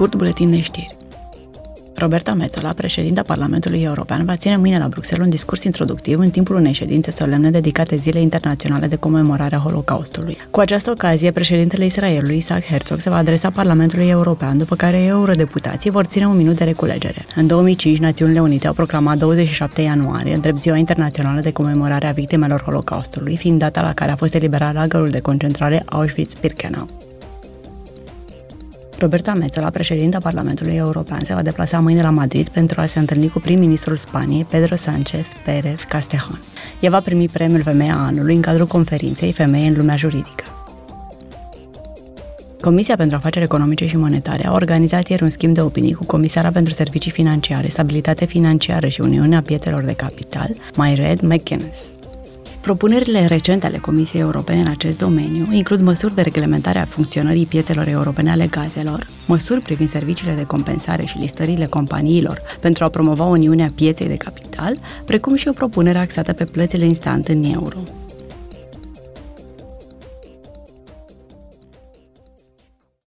Scurt buletin de știri. Roberta Metzola, președinta Parlamentului European, va ține mâine la Bruxelles un discurs introductiv în timpul unei ședințe solemne dedicate Zilei Internaționale de Comemorare a Holocaustului. Cu această ocazie, președintele Israelului, Isaac Herzog, se va adresa Parlamentului European, după care eurodeputații vor ține un minut de reculegere. În 2005, Națiunile Unite au proclamat 27 ianuarie, drept Ziua Internațională de Comemorare a Victimelor Holocaustului, fiind data la care a fost eliberat lagărul de concentrare Auschwitz-Birkenau. Roberta Metzola, președinta Parlamentului European, se va deplasa mâine la Madrid pentru a se întâlni cu prim-ministrul Spaniei, Pedro Sánchez Pérez Castejon. Ea va primi premiul Femeia Anului în cadrul conferinței Femei în lumea juridică. Comisia pentru Afaceri Economice și Monetare a organizat ieri un schimb de opinii cu Comisara pentru Servicii Financiare, Stabilitate Financiară și Uniunea Piețelor de Capital, Myred McGuinness. Propunerile recente ale Comisiei Europene în acest domeniu includ măsuri de reglementare a funcționării piețelor europene ale gazelor, măsuri privind serviciile de compensare și listările companiilor pentru a promova Uniunea Pieței de Capital, precum și o propunere axată pe plățile instant în euro.